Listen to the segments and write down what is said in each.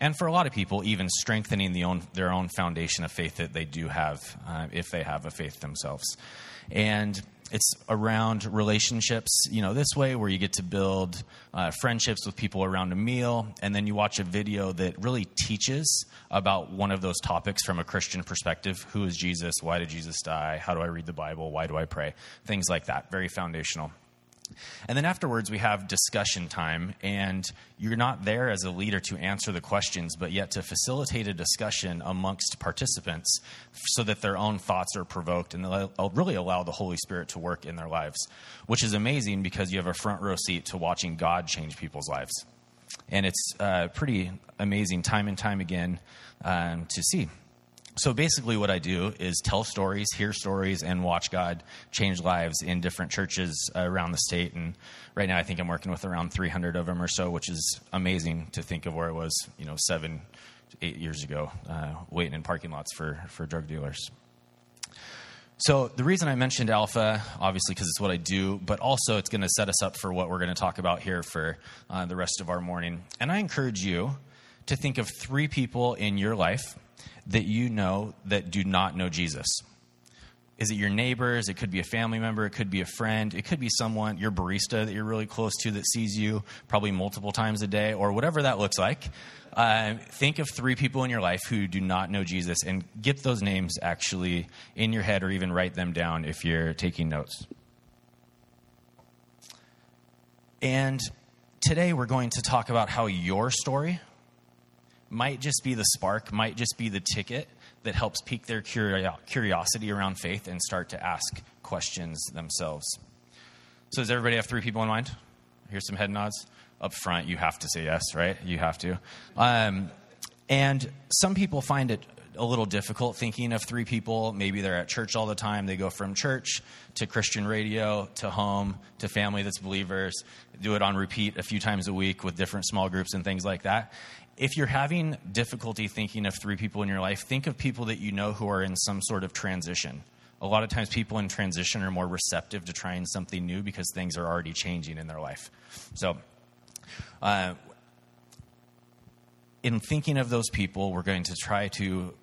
and for a lot of people, even strengthening the own, their own foundation of faith that they do have, uh, if they have a faith themselves. And it's around relationships, you know, this way where you get to build uh, friendships with people around a meal, and then you watch a video that really teaches about one of those topics from a Christian perspective. Who is Jesus? Why did Jesus die? How do I read the Bible? Why do I pray? Things like that. Very foundational. And then afterwards, we have discussion time, and you're not there as a leader to answer the questions, but yet to facilitate a discussion amongst participants so that their own thoughts are provoked and they'll really allow the Holy Spirit to work in their lives, which is amazing because you have a front row seat to watching God change people's lives. And it's uh, pretty amazing time and time again um, to see. So basically, what I do is tell stories, hear stories, and watch God change lives in different churches around the state. And right now, I think I'm working with around 300 of them or so, which is amazing to think of where it was, you know, seven, eight years ago, uh, waiting in parking lots for, for drug dealers. So, the reason I mentioned Alpha, obviously, because it's what I do, but also it's going to set us up for what we're going to talk about here for uh, the rest of our morning. And I encourage you to think of three people in your life that you know that do not know Jesus? Is it your neighbors? It could be a family member. It could be a friend. It could be someone, your barista that you're really close to that sees you probably multiple times a day, or whatever that looks like. Uh, think of three people in your life who do not know Jesus and get those names actually in your head or even write them down if you're taking notes. And today we're going to talk about how your story might just be the spark, might just be the ticket that helps pique their curiosity around faith and start to ask questions themselves. So, does everybody have three people in mind? Here's some head nods. Up front, you have to say yes, right? You have to. Um, and some people find it a little difficult thinking of three people. Maybe they're at church all the time. They go from church to Christian radio to home to family that's believers, do it on repeat a few times a week with different small groups and things like that if you're having difficulty thinking of three people in your life, think of people that you know who are in some sort of transition. A lot of times, people in transition are more receptive to trying something new because things are already changing in their life. So, uh, in thinking of those people, we're going to try to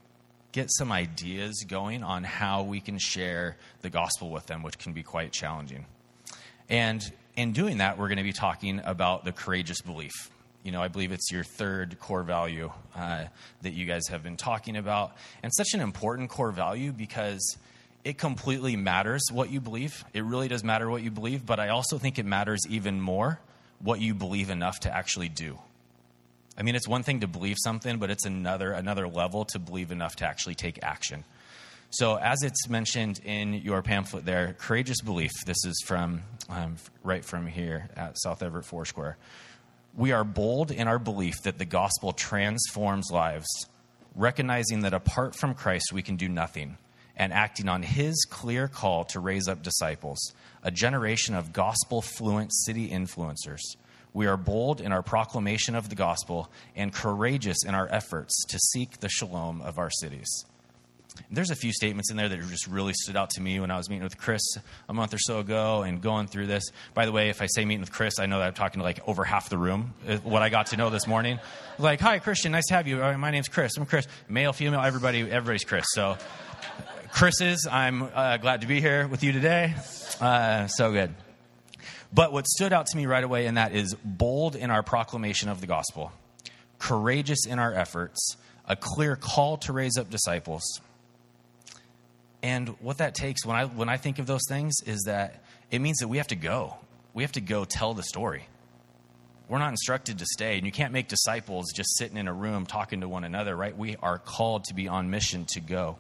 get some ideas going on how we can share the gospel with them, which can be quite challenging. And in doing that, we're going to be talking about the courageous belief you know, I believe it's your third core value uh, that you guys have been talking about. And such an important core value because it completely matters what you believe. It really does matter what you believe, but I also think it matters even more what you believe enough to actually do. I mean, it's one thing to believe something, but it's another another level to believe enough to actually take action. So, as it's mentioned in your pamphlet there, courageous belief. This is from um, right from here at South Everett Foursquare. We are bold in our belief that the gospel transforms lives, recognizing that apart from Christ we can do nothing, and acting on his clear call to raise up disciples, a generation of gospel fluent city influencers. We are bold in our proclamation of the gospel and courageous in our efforts to seek the shalom of our cities. There's a few statements in there that just really stood out to me when I was meeting with Chris a month or so ago and going through this. By the way, if I say meeting with Chris, I know that I'm talking to like over half the room, uh, what I got to know this morning. Like, hi, Christian, nice to have you. My name's Chris. I'm Chris. Male, female, everybody, everybody's Chris. So, Chris's, I'm uh, glad to be here with you today. Uh, so good. But what stood out to me right away in that is bold in our proclamation of the gospel, courageous in our efforts, a clear call to raise up disciples and what that takes when I when I think of those things is that it means that we have to go. We have to go tell the story. We're not instructed to stay, and you can't make disciples just sitting in a room talking to one another, right? We are called to be on mission to go.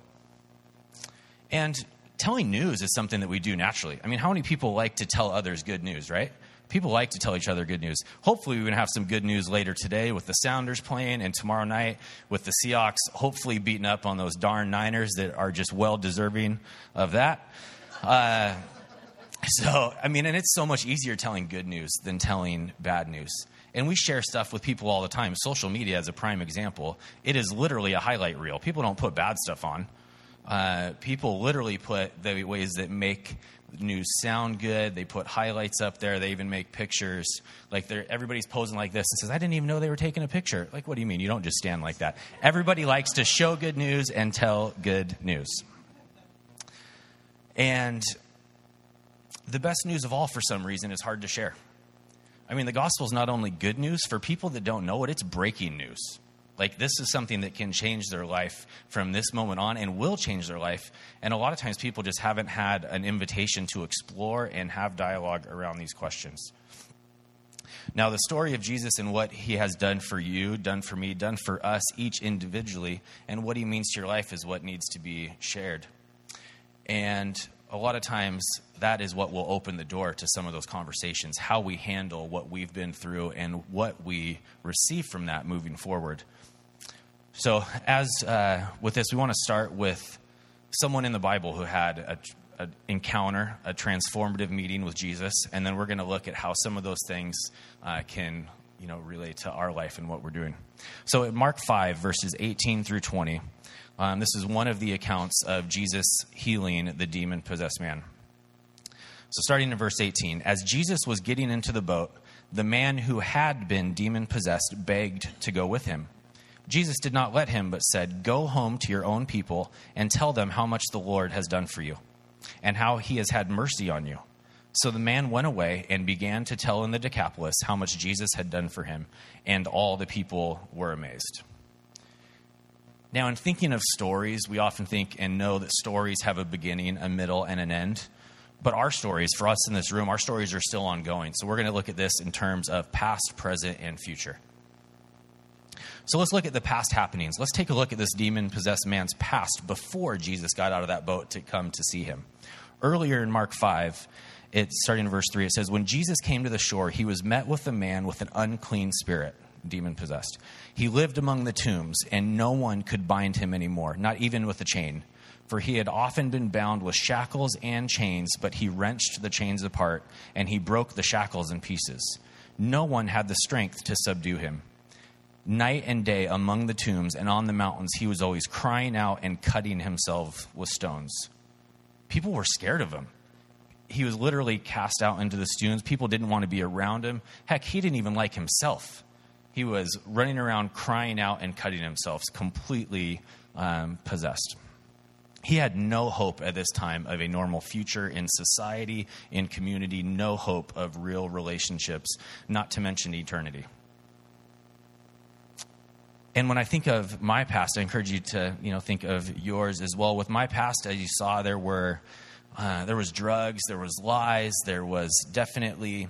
And telling news is something that we do naturally. I mean, how many people like to tell others good news, right? People like to tell each other good news. Hopefully, we're going to have some good news later today with the Sounders playing, and tomorrow night with the Seahawks hopefully beating up on those darn Niners that are just well deserving of that. Uh, so, I mean, and it's so much easier telling good news than telling bad news. And we share stuff with people all the time. Social media, is a prime example, it is literally a highlight reel. People don't put bad stuff on. Uh, people literally put the ways that make news sound good. They put highlights up there. They even make pictures. Like everybody's posing like this and says, I didn't even know they were taking a picture. Like, what do you mean? You don't just stand like that. Everybody likes to show good news and tell good news. And the best news of all, for some reason, is hard to share. I mean, the gospel is not only good news, for people that don't know it, it's breaking news. Like, this is something that can change their life from this moment on and will change their life. And a lot of times, people just haven't had an invitation to explore and have dialogue around these questions. Now, the story of Jesus and what he has done for you, done for me, done for us each individually, and what he means to your life is what needs to be shared. And a lot of times, that is what will open the door to some of those conversations how we handle what we've been through and what we receive from that moving forward. So, as uh, with this, we want to start with someone in the Bible who had an encounter, a transformative meeting with Jesus, and then we're going to look at how some of those things uh, can, you know, relate to our life and what we're doing. So, at Mark five verses eighteen through twenty, um, this is one of the accounts of Jesus healing the demon possessed man. So, starting in verse eighteen, as Jesus was getting into the boat, the man who had been demon possessed begged to go with him. Jesus did not let him, but said, Go home to your own people and tell them how much the Lord has done for you and how he has had mercy on you. So the man went away and began to tell in the Decapolis how much Jesus had done for him, and all the people were amazed. Now, in thinking of stories, we often think and know that stories have a beginning, a middle, and an end. But our stories, for us in this room, our stories are still ongoing. So we're going to look at this in terms of past, present, and future. So let's look at the past happenings. Let's take a look at this demon possessed man's past before Jesus got out of that boat to come to see him. Earlier in Mark 5, it, starting in verse 3, it says, When Jesus came to the shore, he was met with a man with an unclean spirit, demon possessed. He lived among the tombs, and no one could bind him anymore, not even with a chain. For he had often been bound with shackles and chains, but he wrenched the chains apart, and he broke the shackles in pieces. No one had the strength to subdue him night and day among the tombs and on the mountains, he was always crying out and cutting himself with stones. People were scared of him. He was literally cast out into the stones. People didn't want to be around him. Heck, he didn't even like himself. He was running around crying out and cutting himself, completely um, possessed. He had no hope at this time of a normal future in society, in community, no hope of real relationships, not to mention eternity. And when I think of my past, I encourage you to you know think of yours as well. With my past, as you saw, there were uh, there was drugs, there was lies, there was definitely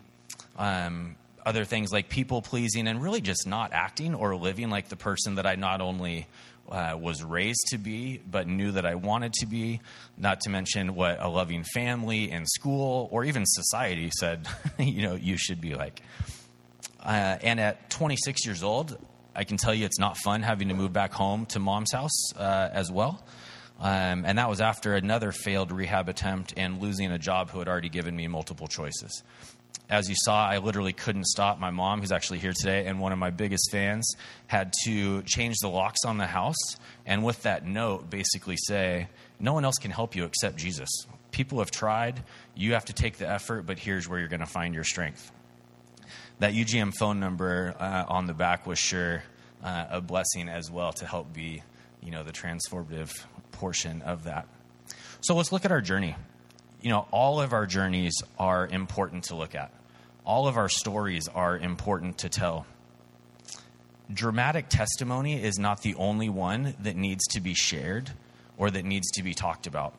um, other things like people pleasing, and really just not acting or living like the person that I not only uh, was raised to be, but knew that I wanted to be. Not to mention what a loving family and school, or even society said, you know, you should be like. Uh, and at 26 years old, I can tell you it's not fun having to move back home to mom's house uh, as well. Um, and that was after another failed rehab attempt and losing a job who had already given me multiple choices. As you saw, I literally couldn't stop. My mom, who's actually here today and one of my biggest fans, had to change the locks on the house and with that note basically say, No one else can help you except Jesus. People have tried. You have to take the effort, but here's where you're going to find your strength that UGM phone number uh, on the back was sure uh, a blessing as well to help be, you know, the transformative portion of that. So let's look at our journey. You know, all of our journeys are important to look at. All of our stories are important to tell. Dramatic testimony is not the only one that needs to be shared or that needs to be talked about.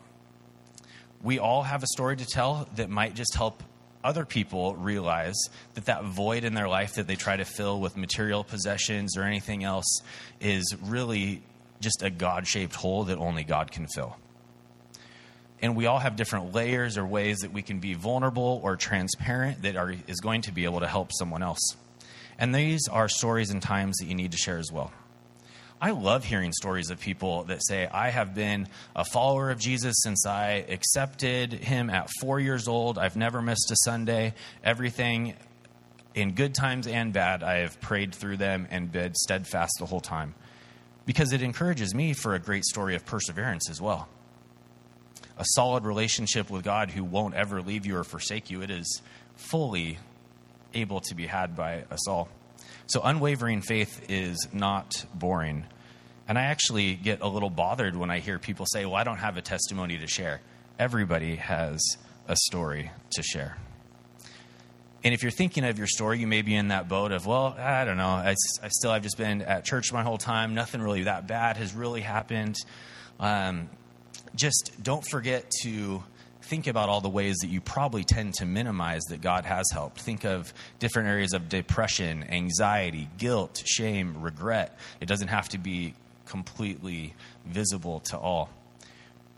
We all have a story to tell that might just help other people realize that that void in their life that they try to fill with material possessions or anything else is really just a God shaped hole that only God can fill. And we all have different layers or ways that we can be vulnerable or transparent that are, is going to be able to help someone else. And these are stories and times that you need to share as well. I love hearing stories of people that say, I have been a follower of Jesus since I accepted him at four years old. I've never missed a Sunday. Everything in good times and bad, I have prayed through them and been steadfast the whole time. Because it encourages me for a great story of perseverance as well. A solid relationship with God who won't ever leave you or forsake you. It is fully able to be had by us all. So, unwavering faith is not boring. And I actually get a little bothered when I hear people say, Well, I don't have a testimony to share. Everybody has a story to share. And if you're thinking of your story, you may be in that boat of, well, I don't know. I, I still, I've just been at church my whole time. Nothing really that bad has really happened. Um, just don't forget to think about all the ways that you probably tend to minimize that God has helped. Think of different areas of depression, anxiety, guilt, shame, regret. It doesn't have to be completely visible to all.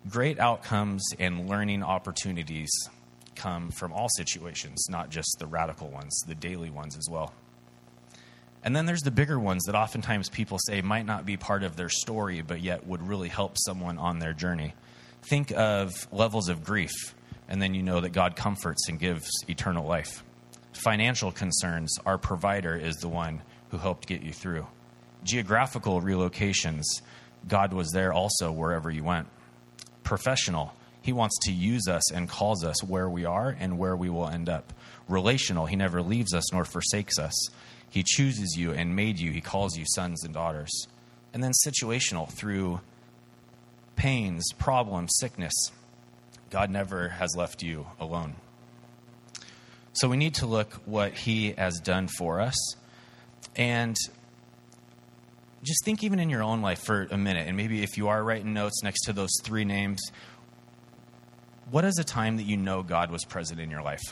Great outcomes and learning opportunities come from all situations, not just the radical ones, the daily ones as well. And then there's the bigger ones that oftentimes people say might not be part of their story, but yet would really help someone on their journey. Think of levels of grief, and then you know that God comforts and gives eternal life. Financial concerns, our provider is the one who helped get you through. Geographical relocations, God was there also wherever you went. Professional, He wants to use us and calls us where we are and where we will end up. Relational, He never leaves us nor forsakes us. He chooses you and made you, He calls you sons and daughters. And then situational, through pains, problems, sickness, God never has left you alone. So we need to look what He has done for us. And just think even in your own life for a minute, and maybe if you are writing notes next to those three names, what is a time that you know God was present in your life?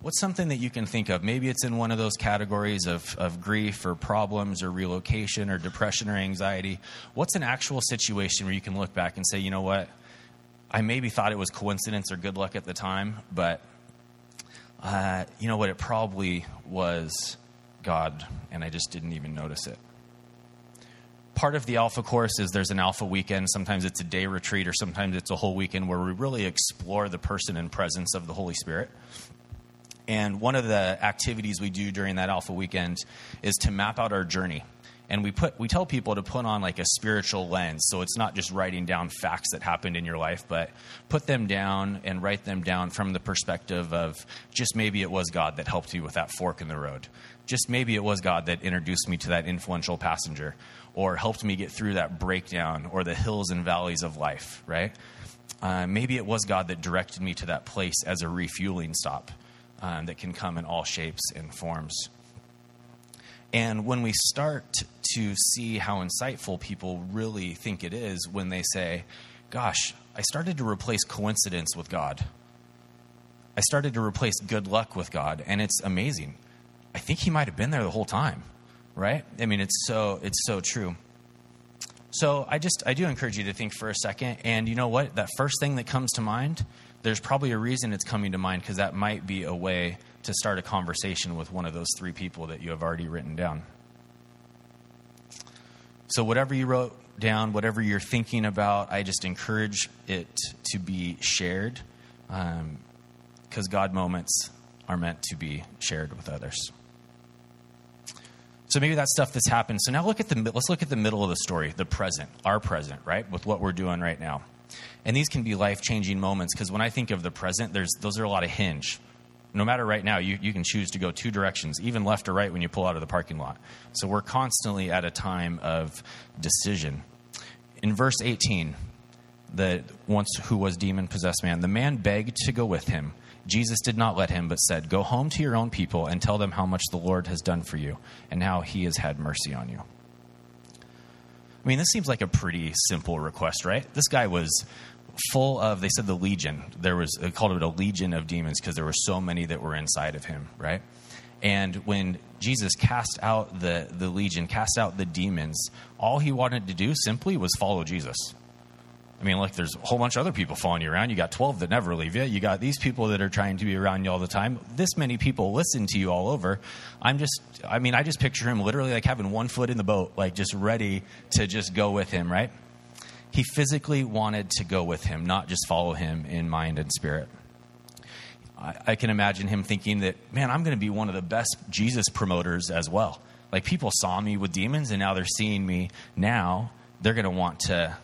What's something that you can think of? Maybe it's in one of those categories of, of grief or problems or relocation or depression or anxiety. What's an actual situation where you can look back and say, you know what? I maybe thought it was coincidence or good luck at the time, but uh, you know what? It probably was God, and I just didn't even notice it. Part of the Alpha course is there's an Alpha weekend. Sometimes it's a day retreat, or sometimes it's a whole weekend where we really explore the person and presence of the Holy Spirit. And one of the activities we do during that Alpha weekend is to map out our journey. And we put we tell people to put on like a spiritual lens, so it's not just writing down facts that happened in your life, but put them down and write them down from the perspective of just maybe it was God that helped you with that fork in the road. Just maybe it was God that introduced me to that influential passenger or helped me get through that breakdown or the hills and valleys of life, right? Uh, maybe it was God that directed me to that place as a refueling stop um, that can come in all shapes and forms. And when we start to see how insightful people really think it is when they say, Gosh, I started to replace coincidence with God. I started to replace good luck with God, and it's amazing. I think He might have been there the whole time, right? I mean, it's so it's so true. So I just I do encourage you to think for a second, and you know what? That first thing that comes to mind there's probably a reason it's coming to mind because that might be a way to start a conversation with one of those three people that you have already written down. So, whatever you wrote down, whatever you're thinking about, I just encourage it to be shared because um, God moments are meant to be shared with others. So maybe that's stuff that's happened. So now look at the let's look at the middle of the story, the present, our present, right? With what we're doing right now. And these can be life changing moments because when I think of the present, there's, those are a lot of hinge. No matter right now, you, you can choose to go two directions, even left or right when you pull out of the parking lot. So we're constantly at a time of decision. In verse 18, the once who was demon possessed man, the man begged to go with him. Jesus did not let him, but said, Go home to your own people and tell them how much the Lord has done for you and how he has had mercy on you. I mean, this seems like a pretty simple request, right? This guy was full of, they said the legion. There was, they called it a legion of demons because there were so many that were inside of him, right? And when Jesus cast out the, the legion, cast out the demons, all he wanted to do simply was follow Jesus. I mean, look, there's a whole bunch of other people following you around. You got 12 that never leave you. You got these people that are trying to be around you all the time. This many people listen to you all over. I'm just, I mean, I just picture him literally like having one foot in the boat, like just ready to just go with him, right? He physically wanted to go with him, not just follow him in mind and spirit. I, I can imagine him thinking that, man, I'm going to be one of the best Jesus promoters as well. Like, people saw me with demons, and now they're seeing me now. They're going to want to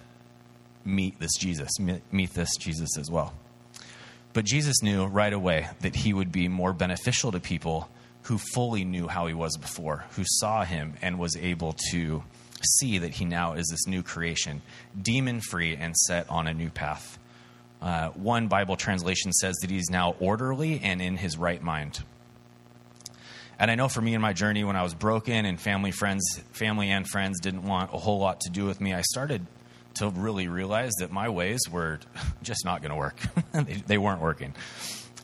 meet this Jesus, meet this Jesus as well. But Jesus knew right away that he would be more beneficial to people who fully knew how he was before, who saw him and was able to see that he now is this new creation, demon free and set on a new path. Uh, one Bible translation says that he's now orderly and in his right mind. And I know for me in my journey, when I was broken and family friends, family and friends didn't want a whole lot to do with me, I started to really realize that my ways were just not going to work. they, they weren't working.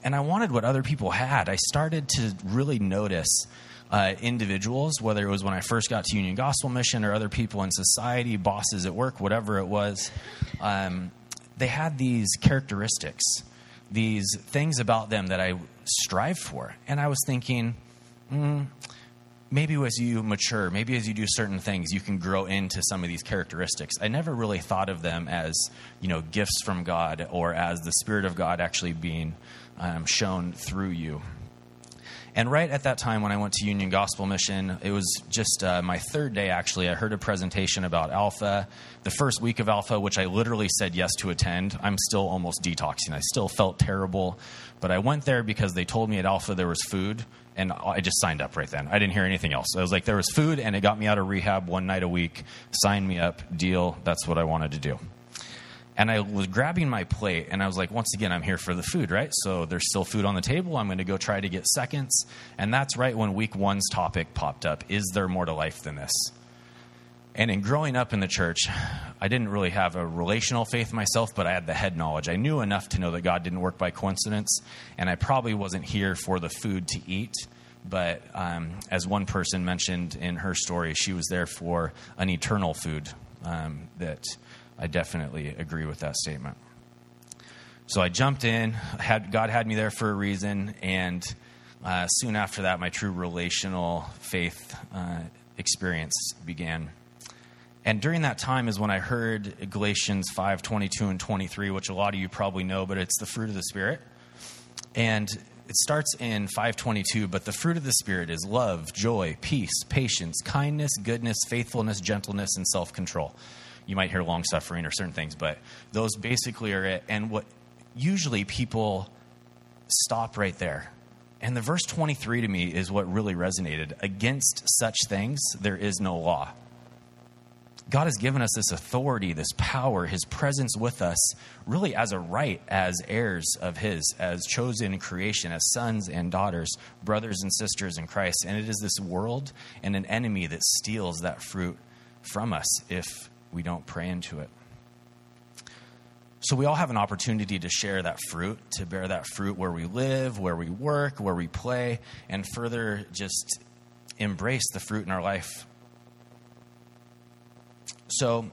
And I wanted what other people had. I started to really notice uh, individuals, whether it was when I first got to Union Gospel Mission or other people in society, bosses at work, whatever it was, um, they had these characteristics, these things about them that I strive for. And I was thinking, mm, maybe as you mature, maybe as you do certain things, you can grow into some of these characteristics. I never really thought of them as, you know, gifts from God or as the Spirit of God actually being um, shown through you. And right at that time, when I went to Union Gospel Mission, it was just uh, my third day actually. I heard a presentation about Alpha. The first week of Alpha, which I literally said yes to attend, I'm still almost detoxing. I still felt terrible. But I went there because they told me at Alpha there was food, and I just signed up right then. I didn't hear anything else. I was like, there was food, and it got me out of rehab one night a week. Sign me up, deal. That's what I wanted to do. And I was grabbing my plate, and I was like, once again, I'm here for the food, right? So there's still food on the table. I'm going to go try to get seconds. And that's right when week one's topic popped up Is there more to life than this? And in growing up in the church, I didn't really have a relational faith myself, but I had the head knowledge. I knew enough to know that God didn't work by coincidence, and I probably wasn't here for the food to eat. But um, as one person mentioned in her story, she was there for an eternal food um, that I definitely agree with that statement. So I jumped in. Had, God had me there for a reason, and uh, soon after that, my true relational faith uh, experience began. And during that time is when I heard Galatians 5 22 and 23, which a lot of you probably know, but it's the fruit of the Spirit. And it starts in 522 but the fruit of the spirit is love joy peace patience kindness goodness faithfulness gentleness and self-control you might hear long suffering or certain things, but those basically are it. And what usually people stop right there. And the verse 23 to me is what really resonated. Against such things, there is no law. God has given us this authority, this power, His presence with us, really as a right, as heirs of His, as chosen creation, as sons and daughters, brothers and sisters in Christ. And it is this world and an enemy that steals that fruit from us if we don't pray into it. So we all have an opportunity to share that fruit, to bear that fruit where we live, where we work, where we play, and further just embrace the fruit in our life. So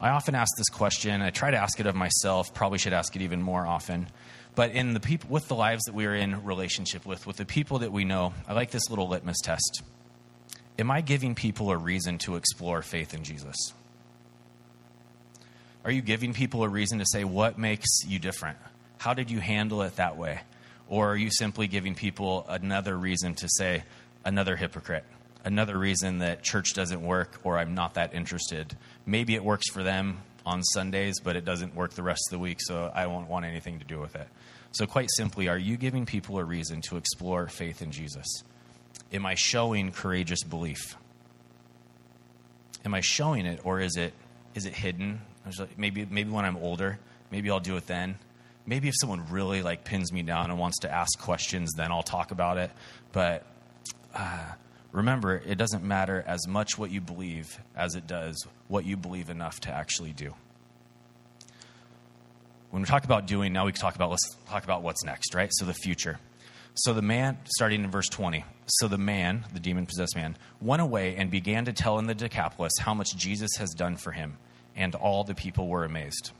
I often ask this question. I try to ask it of myself, probably should ask it even more often. But in the people with the lives that we are in relationship with, with the people that we know, I like this little litmus test. Am I giving people a reason to explore faith in Jesus? Are you giving people a reason to say, what makes you different? How did you handle it that way? Or are you simply giving people another reason to say, another hypocrite? Another reason that church doesn't work or I'm not that interested. Maybe it works for them on Sundays, but it doesn't work the rest of the week, so I won't want anything to do with it. So, quite simply, are you giving people a reason to explore faith in Jesus? Am I showing courageous belief? Am I showing it, or is it is it hidden? Maybe maybe when I'm older, maybe I'll do it then. Maybe if someone really like pins me down and wants to ask questions, then I'll talk about it. But uh, remember, it doesn't matter as much what you believe as it does what you believe enough to actually do. When we talk about doing, now we can talk about let's talk about what's next, right? So the future. So the man, starting in verse 20, so the man, the demon possessed man, went away and began to tell in the Decapolis how much Jesus has done for him and all the people were amazed.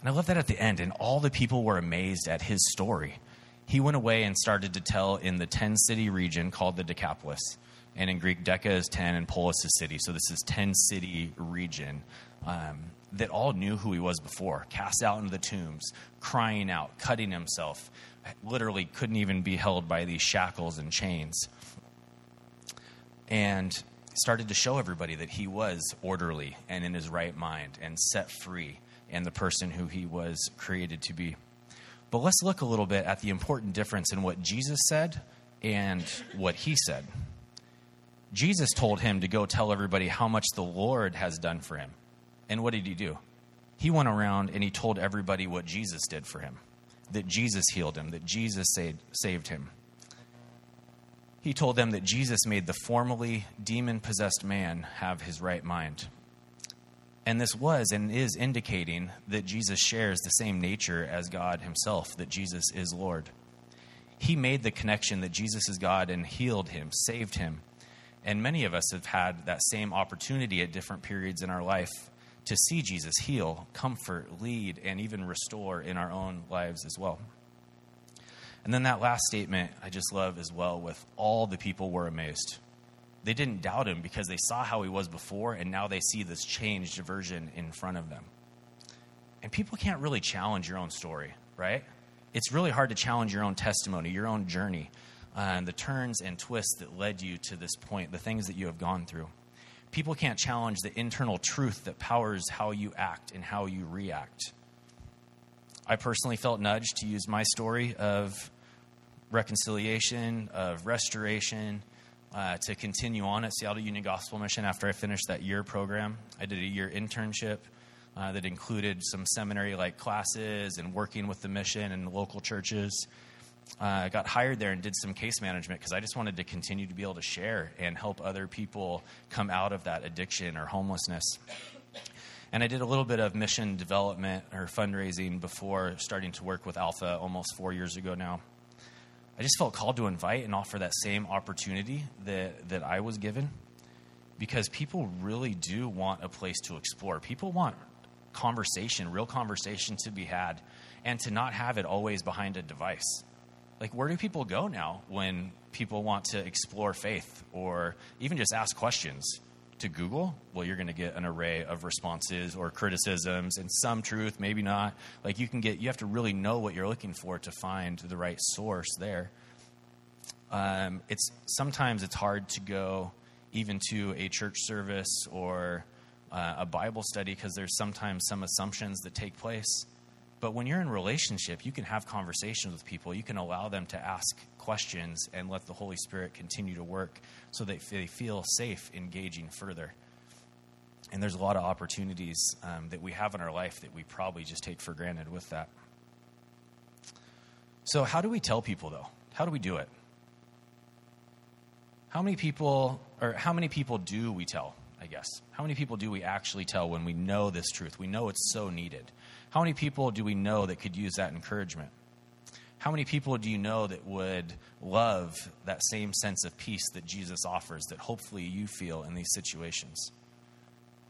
And I love that at the end, and all the people were amazed at his story. He went away and started to tell in the 10 city region called the Decapolis. And in Greek, Deca is 10 and Polis is city. So this is 10 city region um, that all knew who he was before. Cast out into the tombs, crying out, cutting himself. Literally couldn't even be held by these shackles and chains. And started to show everybody that he was orderly and in his right mind and set free and the person who he was created to be. But let's look a little bit at the important difference in what Jesus said and what he said. Jesus told him to go tell everybody how much the Lord has done for him. And what did he do? He went around and he told everybody what Jesus did for him that Jesus healed him, that Jesus saved, him. He told them that Jesus made the formerly demon possessed man have his right mind. And this was and is indicating that Jesus shares the same nature as God himself, that Jesus is Lord. He made the connection that Jesus is God and healed him, saved him. And many of us have had that same opportunity at different periods in our life to see Jesus heal, comfort, lead, and even restore in our own lives as well. And then that last statement I just love as well with all the people were amazed. They didn't doubt him because they saw how he was before, and now they see this changed version in front of them. And people can't really challenge your own story, right? It's really hard to challenge your own testimony, your own journey, uh, and the turns and twists that led you to this point, the things that you have gone through. People can't challenge the internal truth that powers how you act and how you react. I personally felt nudged to use my story of reconciliation, of restoration, uh, to continue on at Seattle Union Gospel Mission after I finished that year program. I did a year internship uh, that included some seminary like classes and working with the mission and local churches. Uh, I got hired there and did some case management because I just wanted to continue to be able to share and help other people come out of that addiction or homelessness. And I did a little bit of mission development or fundraising before starting to work with Alpha almost four years ago now. I just felt called to invite and offer that same opportunity that, that I was given because people really do want a place to explore. People want conversation, real conversation to be had, and to not have it always behind a device like where do people go now when people want to explore faith or even just ask questions to google well you're going to get an array of responses or criticisms and some truth maybe not. Like you can get you have to really know what you're looking for to find the right source there. Um, it's sometimes it's hard to go even to a church service or uh, a bible study because there's sometimes some assumptions that take place but when you're in relationship, you can have conversations with people. You can allow them to ask questions and let the Holy Spirit continue to work so that they feel safe engaging further. And there's a lot of opportunities um, that we have in our life that we probably just take for granted with that. So, how do we tell people, though? How do we do it? How many people, or how many people do we tell, I guess? How many people do we actually tell when we know this truth? We know it's so needed. How many people do we know that could use that encouragement? How many people do you know that would love that same sense of peace that Jesus offers, that hopefully you feel in these situations?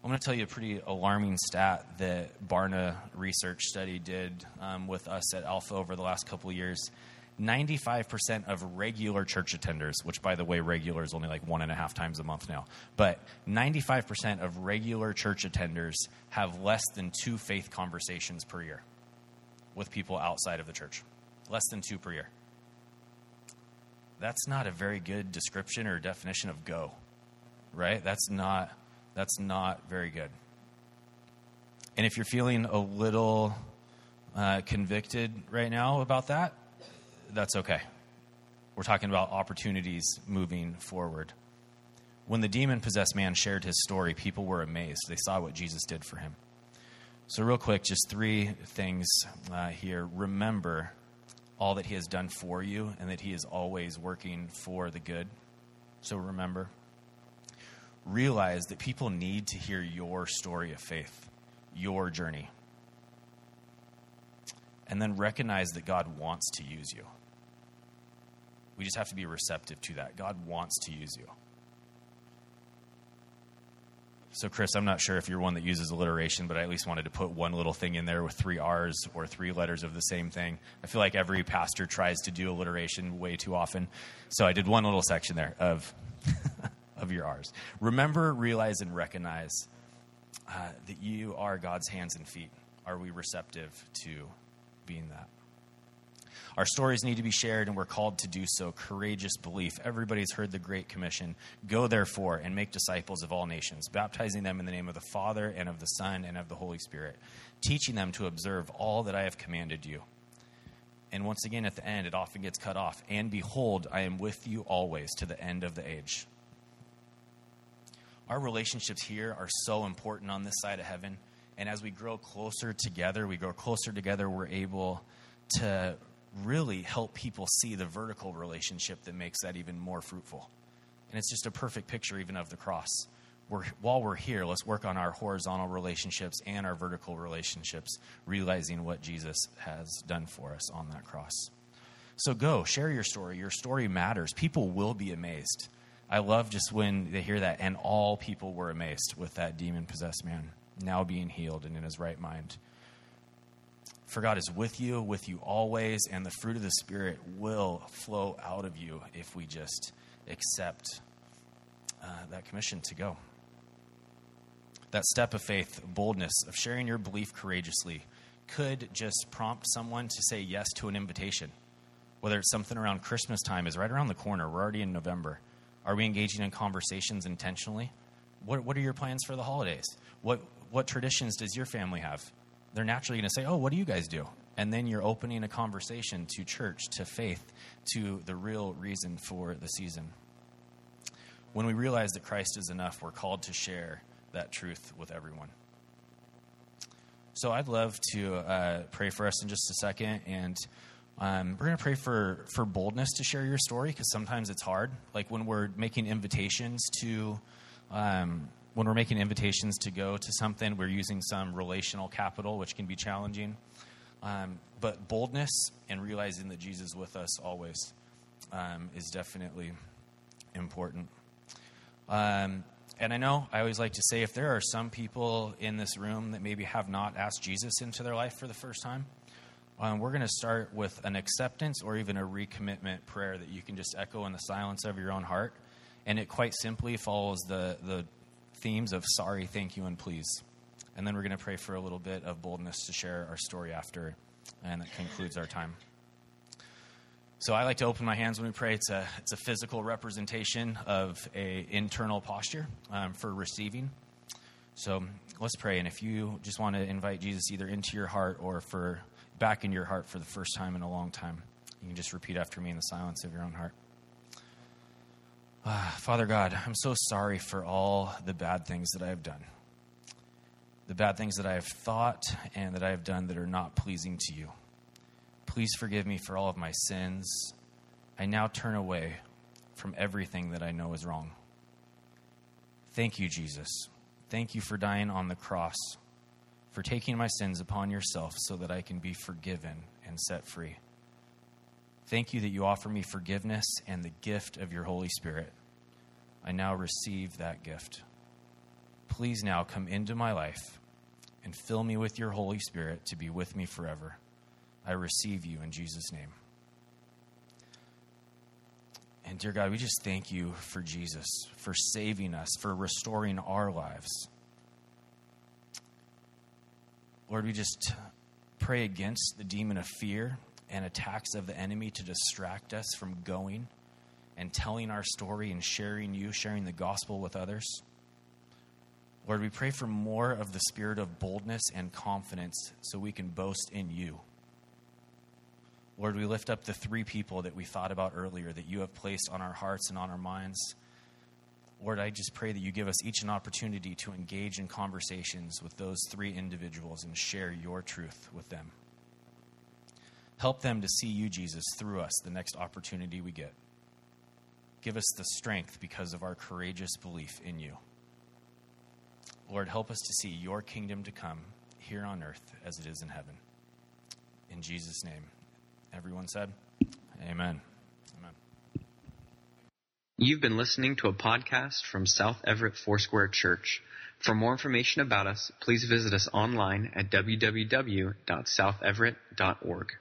I'm going to tell you a pretty alarming stat that Barna Research Study did um, with us at Alpha over the last couple years. 95% of regular church attenders, which by the way, regular is only like one and a half times a month now, but 95% of regular church attenders have less than two faith conversations per year with people outside of the church. Less than two per year. That's not a very good description or definition of go, right? That's not, that's not very good. And if you're feeling a little uh, convicted right now about that, that's okay. We're talking about opportunities moving forward. When the demon possessed man shared his story, people were amazed. They saw what Jesus did for him. So, real quick, just three things uh, here. Remember all that he has done for you and that he is always working for the good. So, remember. Realize that people need to hear your story of faith, your journey. And then recognize that God wants to use you. We just have to be receptive to that. God wants to use you. So, Chris, I'm not sure if you're one that uses alliteration, but I at least wanted to put one little thing in there with three R's or three letters of the same thing. I feel like every pastor tries to do alliteration way too often. So I did one little section there of, of your R's. Remember, realize, and recognize uh, that you are God's hands and feet. Are we receptive to being that? Our stories need to be shared, and we're called to do so. Courageous belief. Everybody's heard the Great Commission. Go, therefore, and make disciples of all nations, baptizing them in the name of the Father, and of the Son, and of the Holy Spirit, teaching them to observe all that I have commanded you. And once again, at the end, it often gets cut off. And behold, I am with you always to the end of the age. Our relationships here are so important on this side of heaven. And as we grow closer together, we grow closer together, we're able to really help people see the vertical relationship that makes that even more fruitful. And it's just a perfect picture, even of the cross. We're, while we're here, let's work on our horizontal relationships and our vertical relationships, realizing what Jesus has done for us on that cross. So go, share your story. Your story matters. People will be amazed. I love just when they hear that, and all people were amazed with that demon possessed man now being healed and in his right mind. For God is with you, with you always, and the fruit of the Spirit will flow out of you if we just accept uh, that commission to go. That step of faith, boldness, of sharing your belief courageously, could just prompt someone to say yes to an invitation. Whether it's something around Christmas time is right around the corner. We're already in November. Are we engaging in conversations intentionally? What, what are your plans for the holidays? What, what traditions does your family have? They're naturally going to say, Oh, what do you guys do? And then you're opening a conversation to church, to faith, to the real reason for the season. When we realize that Christ is enough, we're called to share that truth with everyone. So I'd love to uh, pray for us in just a second. And um, we're going to pray for, for boldness to share your story because sometimes it's hard. Like when we're making invitations to, um, when we're making invitations to go to something, we're using some relational capital, which can be challenging. Um, but boldness and realizing that Jesus is with us always um, is definitely important. Um, and I know I always like to say if there are some people in this room that maybe have not asked Jesus into their life for the first time, um, we're going to start with an acceptance or even a recommitment prayer that you can just echo in the silence of your own heart. And it quite simply follows the, the themes of sorry, thank you, and please. And then we're going to pray for a little bit of boldness to share our story after, and that concludes our time. So I like to open my hands when we pray. It's a, it's a physical representation of a internal posture um, for receiving. So let's pray. And if you just want to invite Jesus either into your heart or for back in your heart for the first time in a long time. You can just repeat after me in the silence of your own heart. Uh, Father God, I'm so sorry for all the bad things that I have done. The bad things that I have thought and that I have done that are not pleasing to you. Please forgive me for all of my sins. I now turn away from everything that I know is wrong. Thank you, Jesus. Thank you for dying on the cross for taking my sins upon yourself so that I can be forgiven and set free. Thank you that you offer me forgiveness and the gift of your Holy Spirit. I now receive that gift. Please now come into my life and fill me with your Holy Spirit to be with me forever. I receive you in Jesus' name. And dear God, we just thank you for Jesus, for saving us, for restoring our lives. Lord, we just pray against the demon of fear and attacks of the enemy to distract us from going and telling our story and sharing you, sharing the gospel with others. Lord, we pray for more of the spirit of boldness and confidence so we can boast in you. Lord, we lift up the three people that we thought about earlier that you have placed on our hearts and on our minds. Lord, I just pray that you give us each an opportunity to engage in conversations with those three individuals and share your truth with them. Help them to see you, Jesus, through us the next opportunity we get. Give us the strength because of our courageous belief in you. Lord, help us to see your kingdom to come here on earth as it is in heaven. In Jesus' name. Everyone said, Amen. Amen. You've been listening to a podcast from South Everett Foursquare Church. For more information about us, please visit us online at www.southeverett.org.